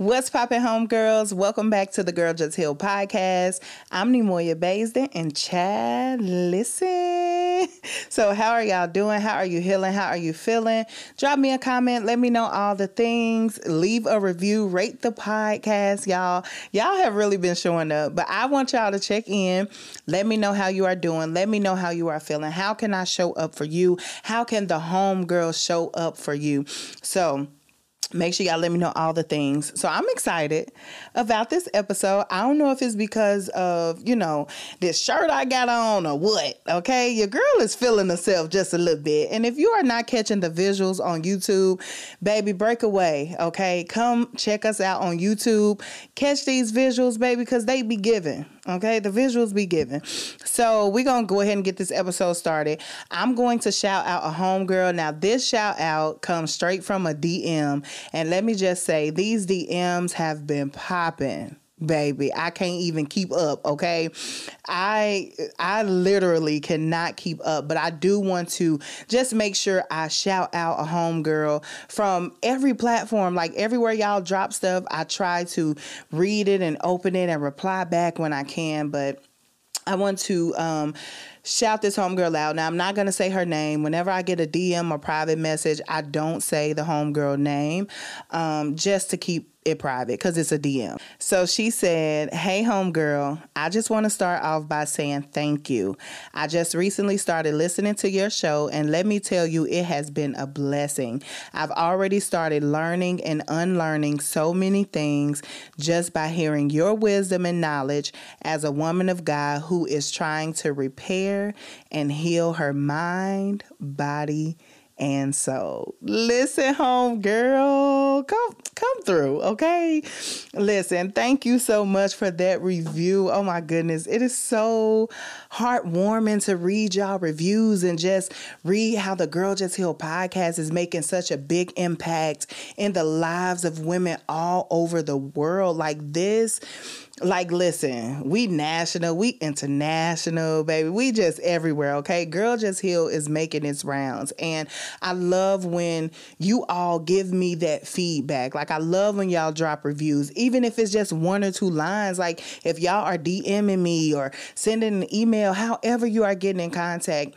What's poppin', homegirls? Welcome back to the Girl Just Heal podcast. I'm Neimoya Baisden, and Chad, listen. So, how are y'all doing? How are you healing? How are you feeling? Drop me a comment. Let me know all the things. Leave a review. Rate the podcast, y'all. Y'all have really been showing up, but I want y'all to check in. Let me know how you are doing. Let me know how you are feeling. How can I show up for you? How can the homegirl show up for you? So, Make sure y'all let me know all the things. So I'm excited about this episode. I don't know if it's because of, you know, this shirt I got on or what. Okay. Your girl is feeling herself just a little bit. And if you are not catching the visuals on YouTube, baby, break away. Okay. Come check us out on YouTube. Catch these visuals, baby, because they be giving. Okay, the visuals be given. So we're gonna go ahead and get this episode started. I'm going to shout out a homegirl. Now, this shout out comes straight from a DM, and let me just say, these DMs have been popping baby i can't even keep up okay i i literally cannot keep up but i do want to just make sure i shout out a homegirl from every platform like everywhere y'all drop stuff i try to read it and open it and reply back when i can but I want to um, shout this homegirl out. Now, I'm not going to say her name. Whenever I get a DM or private message, I don't say the homegirl name um, just to keep it private because it's a DM. So she said, Hey, homegirl, I just want to start off by saying thank you. I just recently started listening to your show, and let me tell you, it has been a blessing. I've already started learning and unlearning so many things just by hearing your wisdom and knowledge as a woman of God who is trying to repair and heal her mind, body, and so, listen, home girl, come come through, okay? Listen, thank you so much for that review. Oh my goodness, it is so heartwarming to read y'all reviews and just read how the Girl Just Heal podcast is making such a big impact in the lives of women all over the world. Like this like listen we national we international baby. We just everywhere okay? Girl just heal is making its rounds. And i love when you all give me that feedback. Like i love when y'all drop reviews even if it's just one or two lines. Like if y'all are dming me or sending an email however you are getting in contact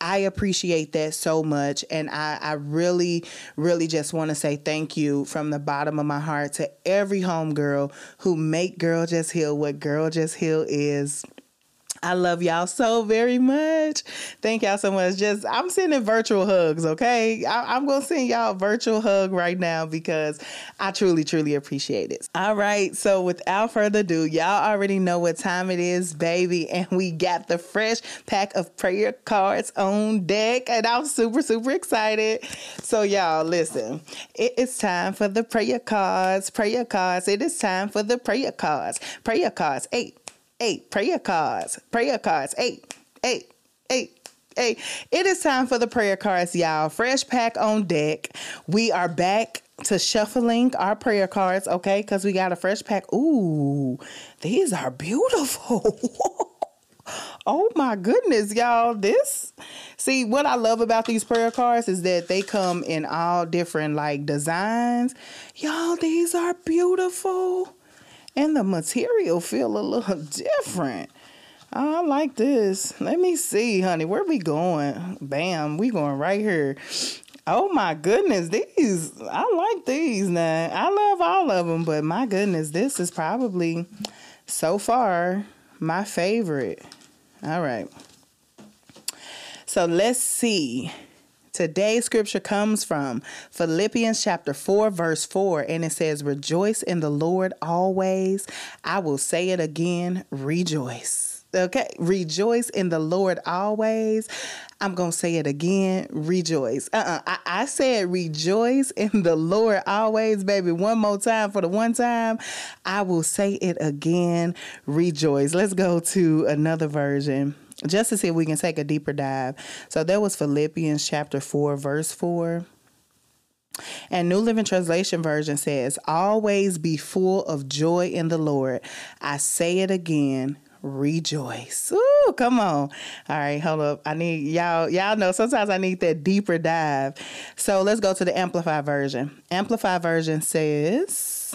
I appreciate that so much. And I, I really, really just want to say thank you from the bottom of my heart to every homegirl who make Girl Just Heal what Girl Just Heal is. I love y'all so very much. Thank y'all so much. Just I'm sending virtual hugs, okay? I, am gonna send y'all virtual hug right now because I truly, truly appreciate it. All right, so without further ado, y'all already know what time it is, baby, and we got the fresh pack of prayer cards on deck, and I'm super, super excited. So y'all, listen, it is time for the prayer cards. Prayer cards. It is time for the prayer cards. Prayer cards. Eight eight. Prayer cards. Prayer cards. Eight, eight, eight. Hey, it is time for the prayer cards, y'all. Fresh pack on deck. We are back to shuffling our prayer cards, okay? Because we got a fresh pack. Ooh, these are beautiful. oh my goodness, y'all. This, see, what I love about these prayer cards is that they come in all different like designs. Y'all, these are beautiful. And the material feel a little different. I like this. Let me see, honey. Where we going? Bam, we going right here. Oh my goodness, these I like these now. I love all of them, but my goodness, this is probably so far my favorite. All right. So let's see. Today's scripture comes from Philippians chapter 4, verse 4, and it says, Rejoice in the Lord always. I will say it again, rejoice. Okay, rejoice in the Lord always. I'm going to say it again, rejoice. Uh-uh. I, I said rejoice in the Lord always, baby. One more time for the one time. I will say it again, rejoice. Let's go to another version just to see if we can take a deeper dive. So that was Philippians chapter 4, verse 4. And New Living Translation version says, Always be full of joy in the Lord. I say it again, rejoice. Ooh, come on. All right, hold up. I need y'all, y'all know sometimes I need that deeper dive. So let's go to the Amplify version. Amplify version says,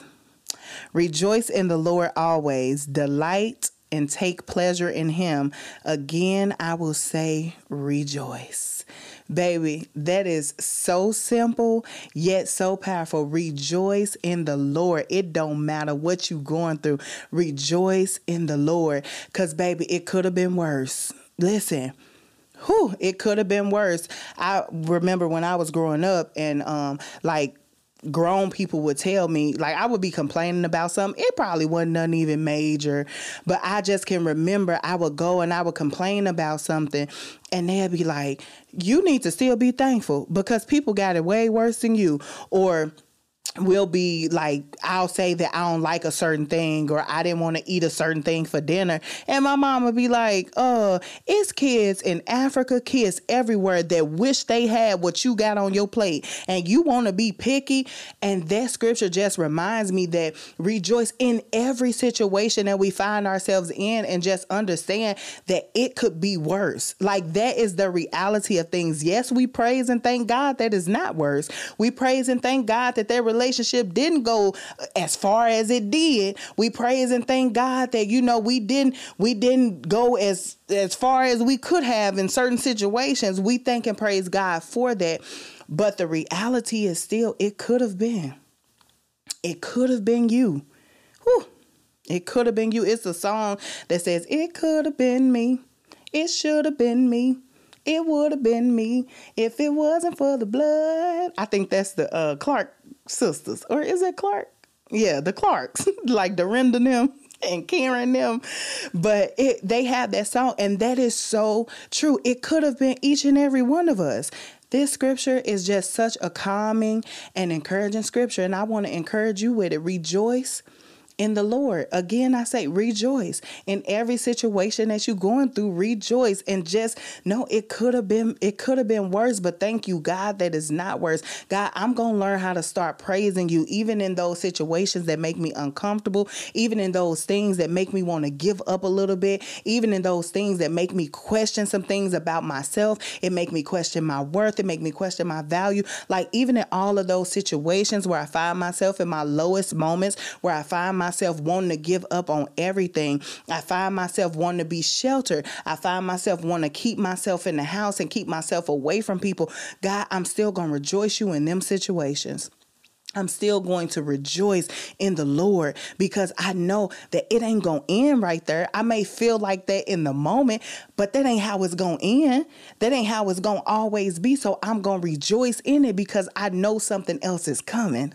Rejoice in the Lord always, delight and take pleasure in him. Again, I will say, rejoice. Baby, that is so simple yet so powerful. Rejoice in the Lord. It don't matter what you going through. Rejoice in the Lord. Cause baby, it could have been worse. Listen. Whew, it could have been worse. I remember when I was growing up and um like grown people would tell me, like I would be complaining about something. It probably wasn't nothing even major, but I just can remember I would go and I would complain about something, and they'd be like, "You need to still be thankful because people got it way worse than you," or will be like I'll say that I don't like a certain thing or I didn't want to eat a certain thing for dinner. And my mom would be like uh it's kids in Africa kids everywhere that wish they had what you got on your plate. And you want to be picky. And that scripture just reminds me that rejoice in every situation that we find ourselves in and just understand that it could be worse. Like that is the reality of things. Yes we praise and thank God that is not worse. We praise and thank God that there relationship didn't go as far as it did, we praise and thank God that you know we didn't we didn't go as as far as we could have in certain situations. We thank and praise God for that. But the reality is still it could have been. It could have been you. Whew. It could have been you. It's a song that says, It could have been me. It should have been me. It would have been me if it wasn't for the blood. I think that's the uh, Clark sisters, or is it Clark? Yeah, the Clarks, like Dorinda them and Karen them. But it they have that song, and that is so true. It could have been each and every one of us. This scripture is just such a calming and encouraging scripture, and I want to encourage you with it. Rejoice in the Lord. Again, I say rejoice in every situation that you're going through. Rejoice and just know it could have been it could have been worse, but thank you, God, that is not worse. God, I'm gonna learn how to start praising you, even in those situations that make me uncomfortable, even in those things that make me want to give up a little bit, even in those things that make me question some things about myself. It make me question my worth. It make me question my value. Like even in all of those situations where I find myself in my lowest moments, where I find myself myself wanting to give up on everything. I find myself wanting to be sheltered. I find myself wanting to keep myself in the house and keep myself away from people. God, I'm still going to rejoice you in them situations. I'm still going to rejoice in the Lord because I know that it ain't going to end right there. I may feel like that in the moment, but that ain't how it's going to end. That ain't how it's going to always be. So I'm going to rejoice in it because I know something else is coming.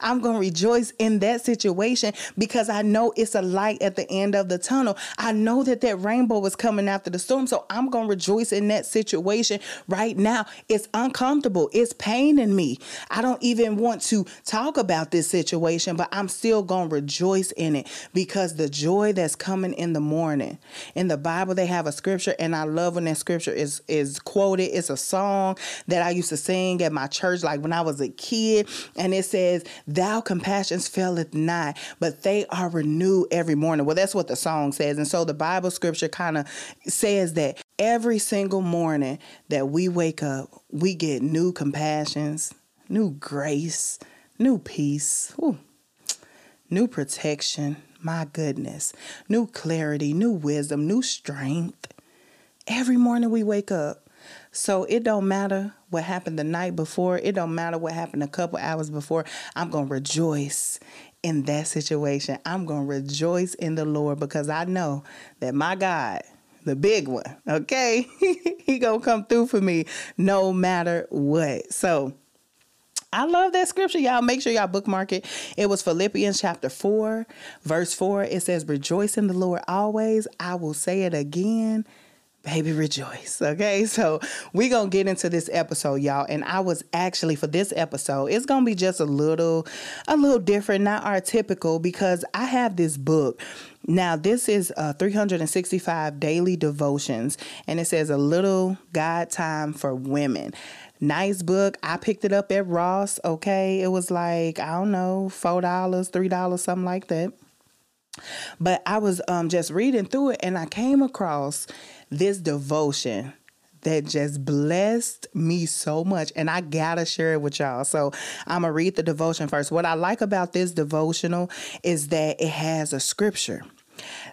I'm going to rejoice in that situation because I know it's a light at the end of the tunnel. I know that that rainbow is coming after the storm. So I'm going to rejoice in that situation right now. It's uncomfortable. It's paining me. I don't even want to talk about this situation, but I'm still going to rejoice in it because the joy that's coming in the morning. In the Bible, they have a scripture, and I love when that scripture is, is quoted. It's a song that I used to sing at my church, like when I was a kid. And it says, Thou compassions faileth not, but they are renewed every morning. Well, that's what the song says. And so the Bible scripture kind of says that every single morning that we wake up, we get new compassions, new grace, new peace, ooh, new protection. My goodness, new clarity, new wisdom, new strength. Every morning we wake up, so it don't matter what happened the night before. It don't matter what happened a couple hours before. I'm going to rejoice in that situation. I'm going to rejoice in the Lord because I know that my God, the big one, okay? he going to come through for me no matter what. So, I love that scripture, y'all. Make sure y'all bookmark it. It was Philippians chapter 4, verse 4. It says, Rejoice in the Lord always. I will say it again baby rejoice okay? So we gonna get into this episode y'all and i was actually for this episode it's gonna be just a little a little different not our typical because i have this book. Now this is uh, 365 daily devotions and it says a little god time for women. Nice book. I picked it up at ross okay? It was like i don't know four dollars three dollars something like that. But I was um, just reading through it and I came across this devotion that just blessed me so much and I gotta share it with y'all. So I'm gonna read the devotion first. What I like about this devotional is that it has a scripture.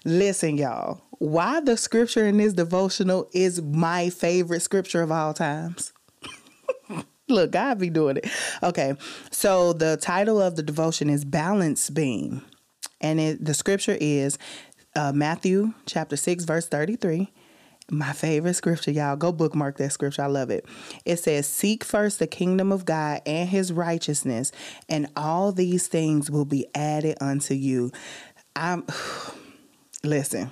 Listen, y'all, why the scripture in this devotional is my favorite scripture of all times. Look, God be doing it. Okay, so the title of the devotion is Balance Beam, and it, the scripture is uh, Matthew chapter 6, verse 33 my favorite scripture, y'all. Go bookmark that scripture. I love it. It says, Seek first the kingdom of God and his righteousness, and all these things will be added unto you. I'm listen.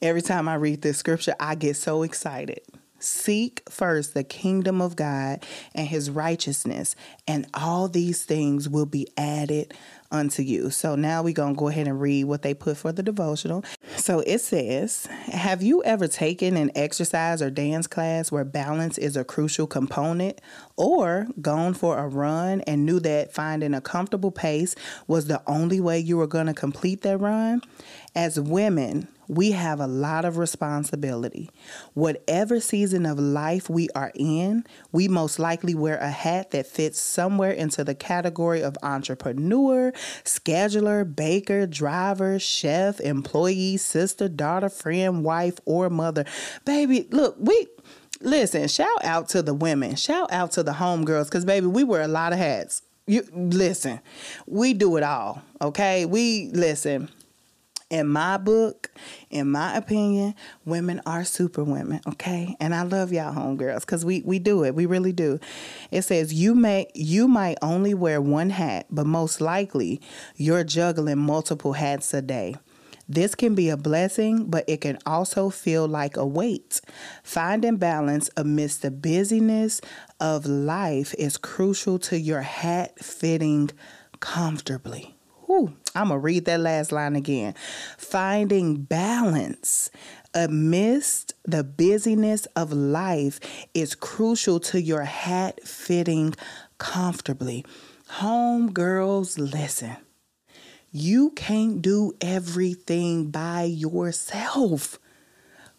Every time I read this scripture, I get so excited. Seek first the kingdom of God and his righteousness, and all these things will be added unto you. So now we're going to go ahead and read what they put for the devotional. So it says, Have you ever taken an exercise or dance class where balance is a crucial component, or gone for a run and knew that finding a comfortable pace was the only way you were going to complete that run? As women, we have a lot of responsibility. Whatever season of life we are in, we most likely wear a hat that fits somewhere into the category of entrepreneur, scheduler, baker, driver, chef, employee, sister, daughter, friend, wife, or mother. Baby, look, we listen, shout out to the women, shout out to the homegirls, because baby, we wear a lot of hats. You listen, we do it all. Okay. We listen in my book, in my opinion, women are super women, okay? And I love y'all homegirls because we, we do it. We really do. It says you may you might only wear one hat, but most likely you're juggling multiple hats a day. This can be a blessing, but it can also feel like a weight. Finding balance amidst the busyness of life is crucial to your hat fitting comfortably. Whew, I'm going to read that last line again. Finding balance amidst the busyness of life is crucial to your hat fitting comfortably. Home girls, listen. You can't do everything by yourself.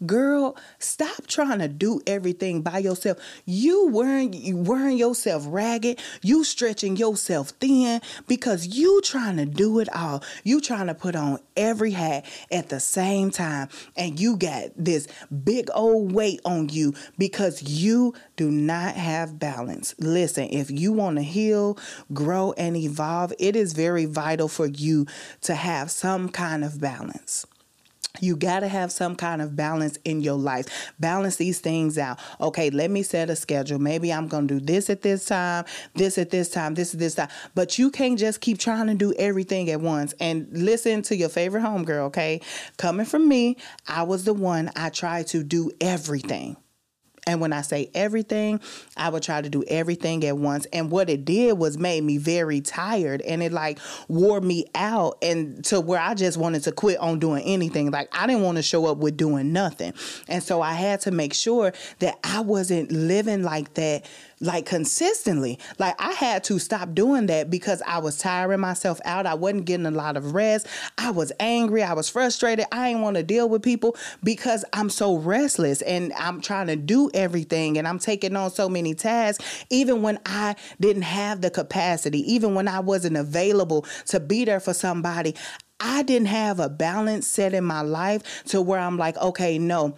Girl, stop trying to do everything by yourself. You wearing you wearing yourself ragged, you stretching yourself thin because you trying to do it all. You trying to put on every hat at the same time and you got this big old weight on you because you do not have balance. Listen, if you want to heal, grow and evolve, it is very vital for you to have some kind of balance. You got to have some kind of balance in your life. Balance these things out. Okay, let me set a schedule. Maybe I'm going to do this at this time, this at this time, this at this time. But you can't just keep trying to do everything at once. And listen to your favorite homegirl, okay? Coming from me, I was the one I tried to do everything. And when I say everything, I would try to do everything at once. And what it did was made me very tired and it like wore me out and to where I just wanted to quit on doing anything. Like I didn't want to show up with doing nothing. And so I had to make sure that I wasn't living like that like consistently. Like I had to stop doing that because I was tiring myself out. I wasn't getting a lot of rest. I was angry. I was frustrated. I didn't want to deal with people because I'm so restless and I'm trying to do everything and I'm taking on so many tasks, even when I didn't have the capacity, even when I wasn't available to be there for somebody. I didn't have a balance set in my life to where I'm like, okay, no,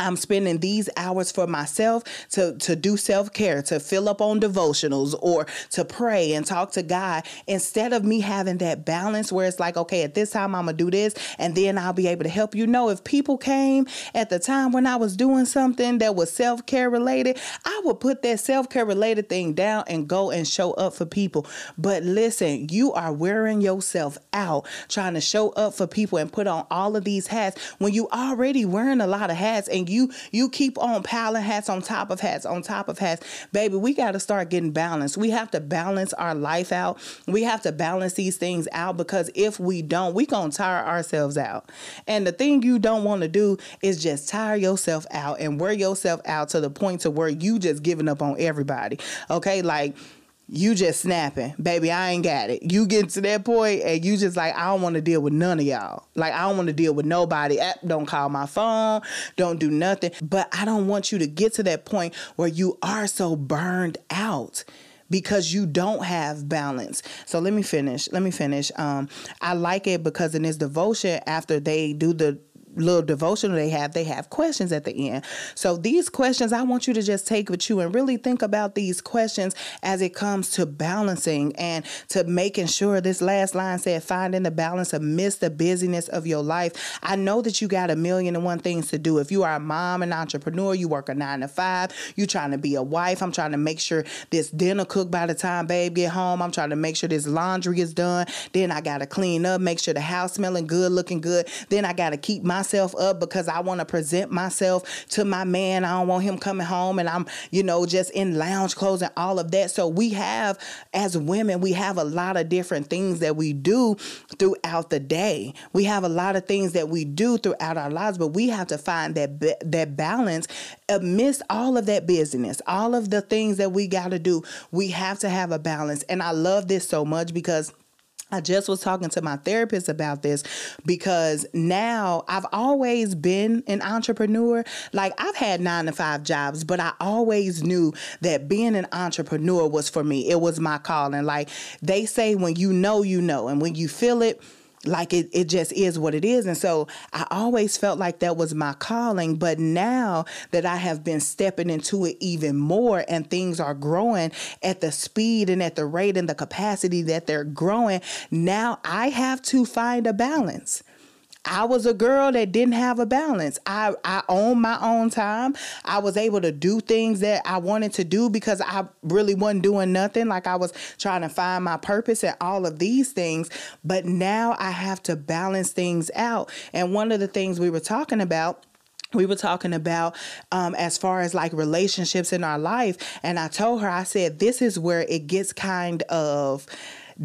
I'm spending these hours for myself to, to do self care, to fill up on devotionals or to pray and talk to God instead of me having that balance where it's like, okay, at this time I'm going to do this and then I'll be able to help you. know if people came at the time when I was doing something that was self care related, I would put that self care related thing down and go and show up for people. But listen, you are wearing yourself out trying to show up for people and put on all of these hats when you already wearing a lot of hats and you you keep on piling hats on top of hats on top of hats, baby, we got to start getting balanced. We have to balance our life out. We have to balance these things out because if we don't, we going to tire ourselves out. And the thing you don't want to do is just tire yourself out and wear yourself out to the point to where you just giving up on everybody. Okay? Like you just snapping, baby. I ain't got it. You get to that point and you just like, I don't want to deal with none of y'all. Like, I don't want to deal with nobody. Don't call my phone. Don't do nothing. But I don't want you to get to that point where you are so burned out because you don't have balance. So let me finish. Let me finish. Um, I like it because in this devotion, after they do the little devotional they have, they have questions at the end. So these questions, I want you to just take with you and really think about these questions as it comes to balancing and to making sure this last line said, finding the balance amidst the busyness of your life. I know that you got a million and one things to do. If you are a mom, an entrepreneur, you work a nine to five, You're trying to be a wife. I'm trying to make sure this dinner cooked by the time babe get home. I'm trying to make sure this laundry is done. Then I got to clean up, make sure the house smelling good, looking good. Then I got to keep my myself up because I want to present myself to my man. I don't want him coming home and I'm, you know, just in lounge clothes and all of that. So we have, as women, we have a lot of different things that we do throughout the day. We have a lot of things that we do throughout our lives, but we have to find that that balance amidst all of that busyness, all of the things that we got to do. We have to have a balance. And I love this so much because I just was talking to my therapist about this because now I've always been an entrepreneur. Like I've had nine to five jobs, but I always knew that being an entrepreneur was for me. It was my calling. Like they say, when you know, you know, and when you feel it, like it, it just is what it is. And so I always felt like that was my calling. But now that I have been stepping into it even more and things are growing at the speed and at the rate and the capacity that they're growing, now I have to find a balance. I was a girl that didn't have a balance. I, I owned my own time. I was able to do things that I wanted to do because I really wasn't doing nothing. Like I was trying to find my purpose and all of these things. But now I have to balance things out. And one of the things we were talking about we were talking about um, as far as like relationships in our life and i told her i said this is where it gets kind of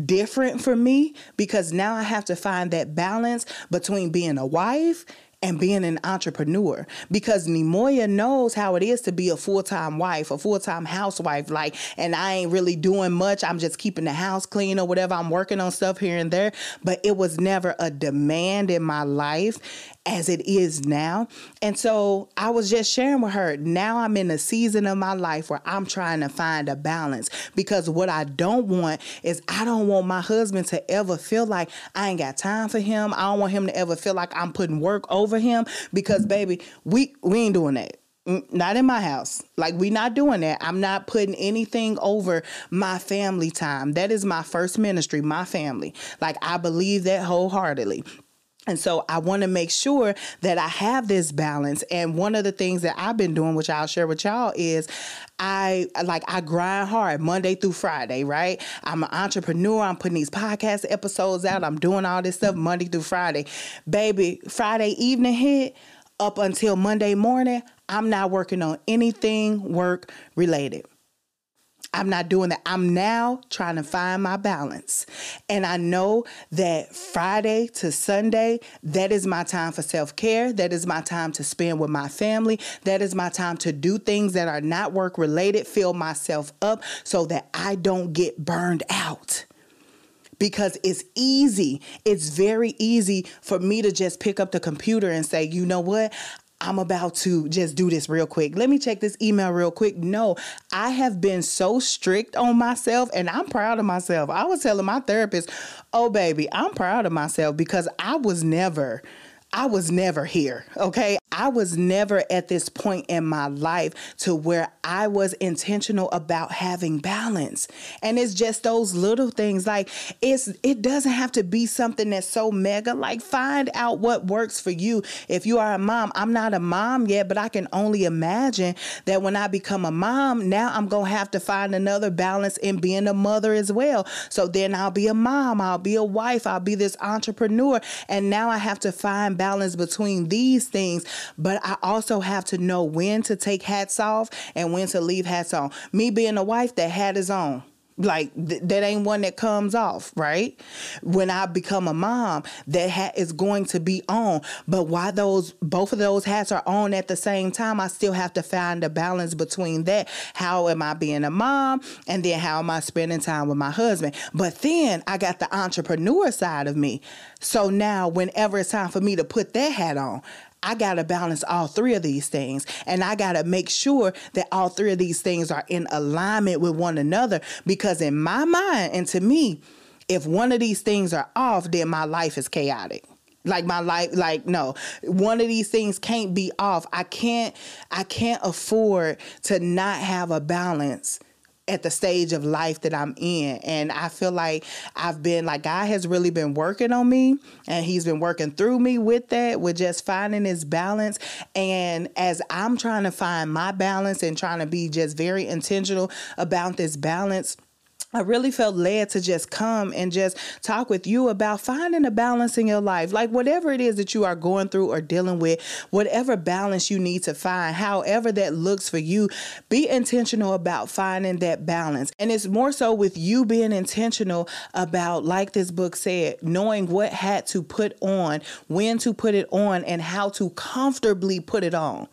different for me because now I have to find that balance between being a wife and being an entrepreneur because Neimoya knows how it is to be a full-time wife, a full-time housewife like and I ain't really doing much. I'm just keeping the house clean or whatever. I'm working on stuff here and there, but it was never a demand in my life as it is now. And so I was just sharing with her, now I'm in a season of my life where I'm trying to find a balance because what I don't want is I don't want my husband to ever feel like I ain't got time for him. I don't want him to ever feel like I'm putting work over him because baby, we we ain't doing that mm, not in my house. Like we not doing that. I'm not putting anything over my family time. That is my first ministry, my family. Like I believe that wholeheartedly. And so I want to make sure that I have this balance. And one of the things that I've been doing, which I'll share with y'all, is I like I grind hard Monday through Friday, right? I'm an entrepreneur. I'm putting these podcast episodes out. I'm doing all this stuff Monday through Friday. Baby, Friday evening hit up until Monday morning, I'm not working on anything work related. I'm not doing that. I'm now trying to find my balance. And I know that Friday to Sunday, that is my time for self care. That is my time to spend with my family. That is my time to do things that are not work related, fill myself up so that I don't get burned out because it's easy. It's very easy for me to just pick up the computer and say, you know what? I'm about to just do this real quick. Let me check this email real quick. No, I have been so strict on myself and I'm proud of myself. I was telling my therapist, oh, baby, I'm proud of myself because I was never I was never here, okay? I was never at this point in my life to where I was intentional about having balance. And it's just those little things like it's it doesn't have to be something that's so mega like find out what works for you. If you are a mom, I'm not a mom yet, but I can only imagine that when I become a mom, now I'm going to have to find another balance in being a mother as well. So then I'll be a mom, I'll be a wife, I'll be this entrepreneur, and now I have to find balance between these things, but I also have to know when to take hats off and when to leave hats on. Me being a wife, that hat is on. Like th- that ain't one that comes off, right? When I become a mom, that hat is going to be on. But why those both of those hats are on at the same time, I still have to find a balance between that. How am I being a mom? And then how am I spending time with my husband? But then I got the entrepreneur side of me. So now whenever it's time for me to put that hat on, I got to balance all three of these things. And I got to make sure that all three of these things are in alignment with one another. Because in my mind and to me, if one of these things are off, then my life is chaotic like my life like no one of these things can't be off i can't i can't afford to not have a balance at the stage of life that I'm in. And I feel like I've been like God has really been working on me and he's been working through me with that, with just finding his balance. And as I'm trying to find my balance and trying to be just very intentional about this balance, I really felt led to just come and just talk with you about finding a balance in your life. Like whatever it is that you are going through or dealing with, whatever balance you need to find, however that looks for you, be intentional about finding that balance. And it's more so with you being intentional about, like this book said, knowing what hat to put on, when to put it on, and how to comfortably put it on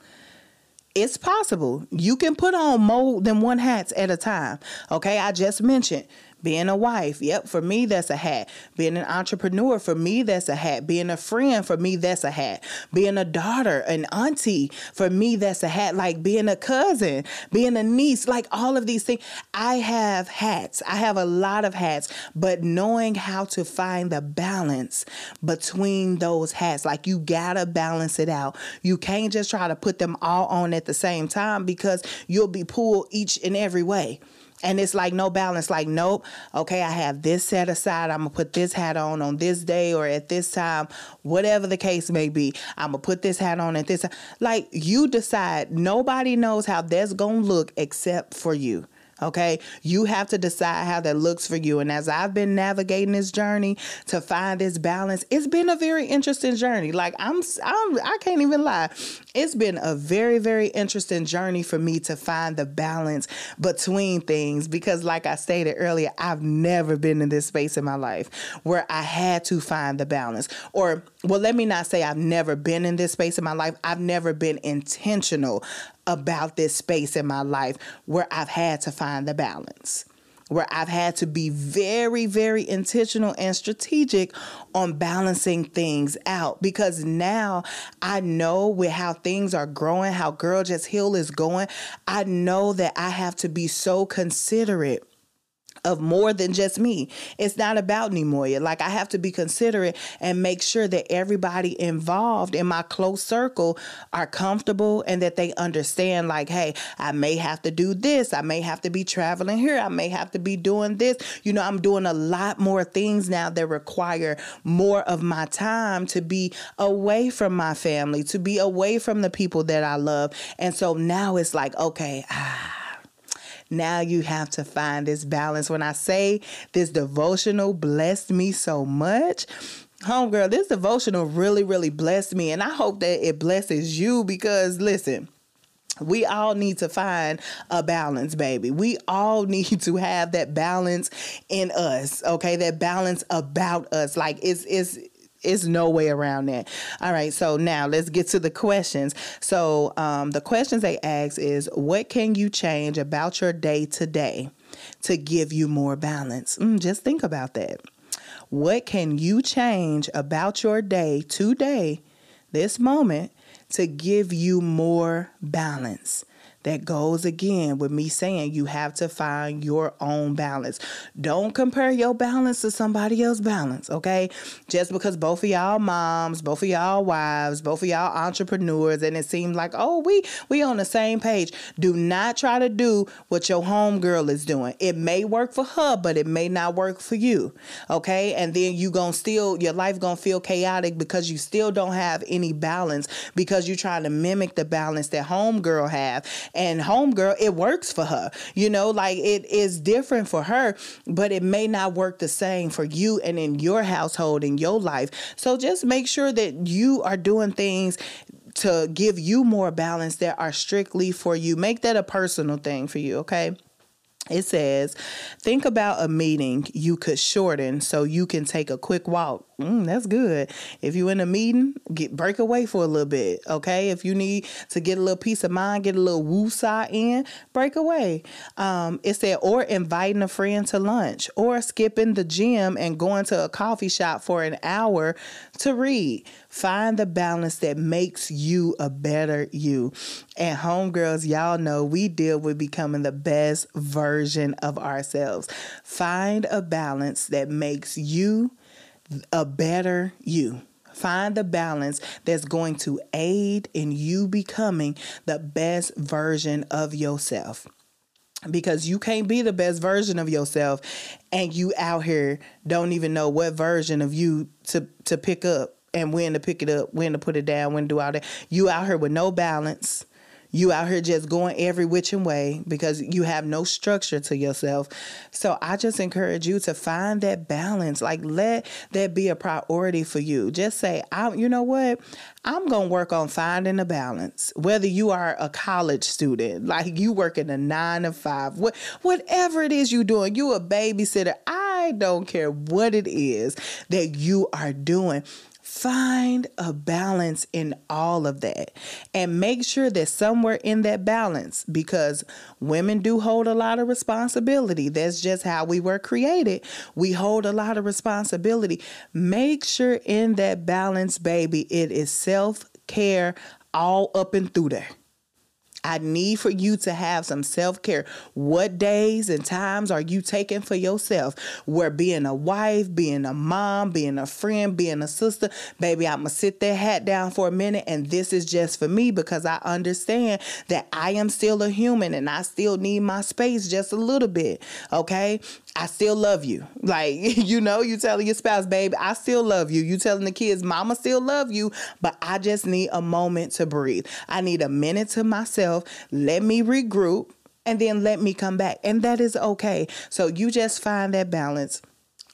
it's possible. You can put on more than one hats at a time. Okay, I just mentioned being a wife, yep, for me, that's a hat. Being an entrepreneur, for me, that's a hat. Being a friend, for me, that's a hat. Being a daughter, an auntie, for me, that's a hat. Like being a cousin, being a niece, like all of these things. I have hats. I have a lot of hats, but knowing how to find the balance between those hats, like you gotta balance it out. You can't just try to put them all on at the same time because you'll be pulled each and every way and it's like no balance like nope okay i have this set aside i'm gonna put this hat on on this day or at this time whatever the case may be i'm gonna put this hat on at this time. like you decide nobody knows how that's gonna look except for you Okay. You have to decide how that looks for you. And as I've been navigating this journey to find this balance, it's been a very interesting journey. Like I'm, I'm I can't even lie. It's been a very, very interesting journey for me to find the balance between things because, like I stated earlier, I've never been in this space in my life where I had to find the balance. Or, well, let me not say I've never been in this space in my life. I've never been intentional about this space in my life where I've had to find the balance, where I've had to be very, very intentional and strategic on balancing things out. Because now I know with how things are growing, how Girl Just Heal is going, I know that I have to be so considerate of more than just me. It's not about Neimoya. Like I have to be considerate and make sure that everybody involved in my close circle are comfortable and that they understand like, hey, I may have to do this. I may have to be traveling here. I may have to be doing this. You know, I'm doing a lot more things now that require more of my time to be away from my family, to be away from the people that I love. And so now it's like, okay, ah now you have to find this balance. When I say this devotional blessed me so much, homegirl, this devotional really, really blessed me. And I hope that it blesses you because listen, we all need to find a balance, baby. We all need to have that balance in us, okay? That balance about us. Like it's it's it's no way around that. All right, so now let's get to the questions. So um, the questions they ask is, what can you change about your day today to give you more balance? Mm, just think about that. What can you change about your day today, this moment, to give you more balance? That goes again with me saying you have to find your own balance. Don't compare your balance to somebody else's balance, okay? Just because both of y'all moms, both of y'all wives, both of y'all entrepreneurs, and it seems like, oh, we we on the same page. Do not try to do what your homegirl is doing. It may work for her, but it may not work for you. Okay. And then you gonna still your life gonna feel chaotic because you still don't have any balance because you're trying to mimic the balance that homegirl have and homegirl, it works for her. You know, like it is different for her, but it may not work the same for you and in your household, in your life. So just make sure that you are doing things to give you more balance that are strictly for you. Make that a personal thing for you, okay? It says, think about a meeting you could shorten so you can take a quick walk. Mm, that's good. If you're in a meeting, get break away for a little bit. Okay. If you need to get a little peace of mind, get a little woo in, break away. Um, it said, or inviting a friend to lunch, or skipping the gym and going to a coffee shop for an hour to read. Find the balance that makes you a better you. And homegirls, y'all know we deal with becoming the best version of ourselves. Find a balance that makes you a better you. Find the balance that's going to aid in you becoming the best version of yourself. Because you can't be the best version of yourself and you out here don't even know what version of you to, to pick up and when to pick it up, when to put it down, when to do all that. You out here with no balance you out here just going every which way because you have no structure to yourself. So I just encourage you to find that balance. Like let that be a priority for you. Just say, I you know what? I'm going to work on finding a balance. Whether you are a college student, like you working a 9 to 5, what whatever it is you're doing, you a babysitter, I don't care what it is that you are doing Find a balance in all of that and make sure that somewhere in that balance, because women do hold a lot of responsibility. That's just how we were created. We hold a lot of responsibility. Make sure in that balance, baby, it is self care all up and through there. I need for you to have some self care. What days and times are you taking for yourself? Where being a wife, being a mom, being a friend, being a sister, baby, I'm going to sit that hat down for a minute and this is just for me because I understand that I am still a human and I still need my space just a little bit. Okay. I still love you. Like, you know, you telling your spouse, baby, I still love you. You telling the kids, mama still love you, but I just need a moment to breathe. I need a minute to myself. Let me regroup and then let me come back. And that is okay. So you just find that balance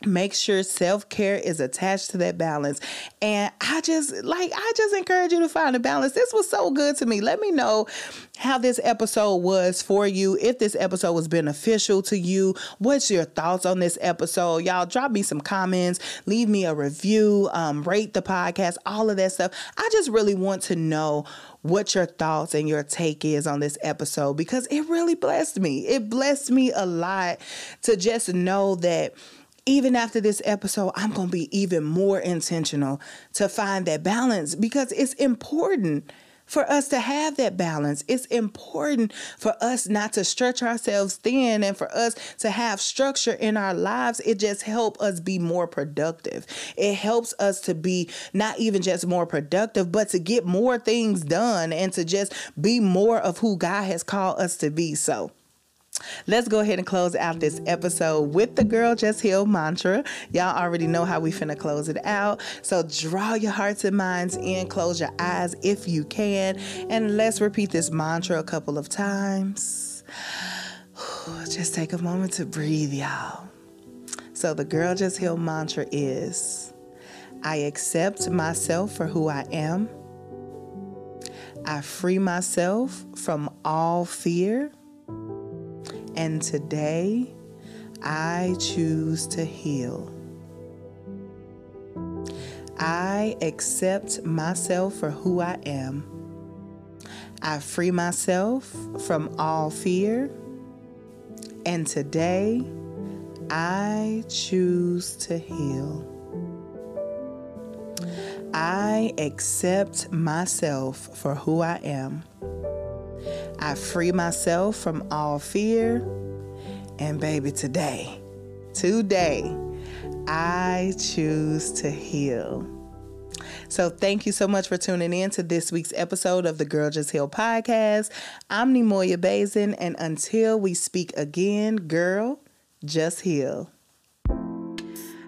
make sure self-care is attached to that balance. And i just like i just encourage you to find a balance. This was so good to me. Let me know how this episode was for you if this episode was beneficial to you. What's your thoughts on this episode? Y'all drop me some comments. Leave me a review. Um, rate the podcast all of that stuff. I just really want to know what your thoughts and your take is on this episode because it really blessed me. It blessed me a lot to just know that even after this episode, I'm going to be even more intentional to find that balance because it's important for us to have that balance. It's important for us not to stretch ourselves thin and for us to have structure in our lives. It just helps us be more productive. It helps us to be not even just more productive, but to get more things done and to just be more of who God has called us to be. So, Let's go ahead and close out this episode with the Girl Just Healed mantra. Y'all already know how we finna close it out. So draw your hearts and minds in, close your eyes if you can, and let's repeat this mantra a couple of times. Just take a moment to breathe, y'all. So the Girl Just Healed mantra is I accept myself for who I am. I free myself from all fear and today I choose to heal. I accept myself for who I am. I free myself from all fear. And today I choose to heal. I accept myself for who I am. I free myself from all fear. And baby, today, today, I choose to heal. So, thank you so much for tuning in to this week's episode of the Girl Just Heal podcast. I'm Neimoya Bazin, and until we speak again, girl, just heal.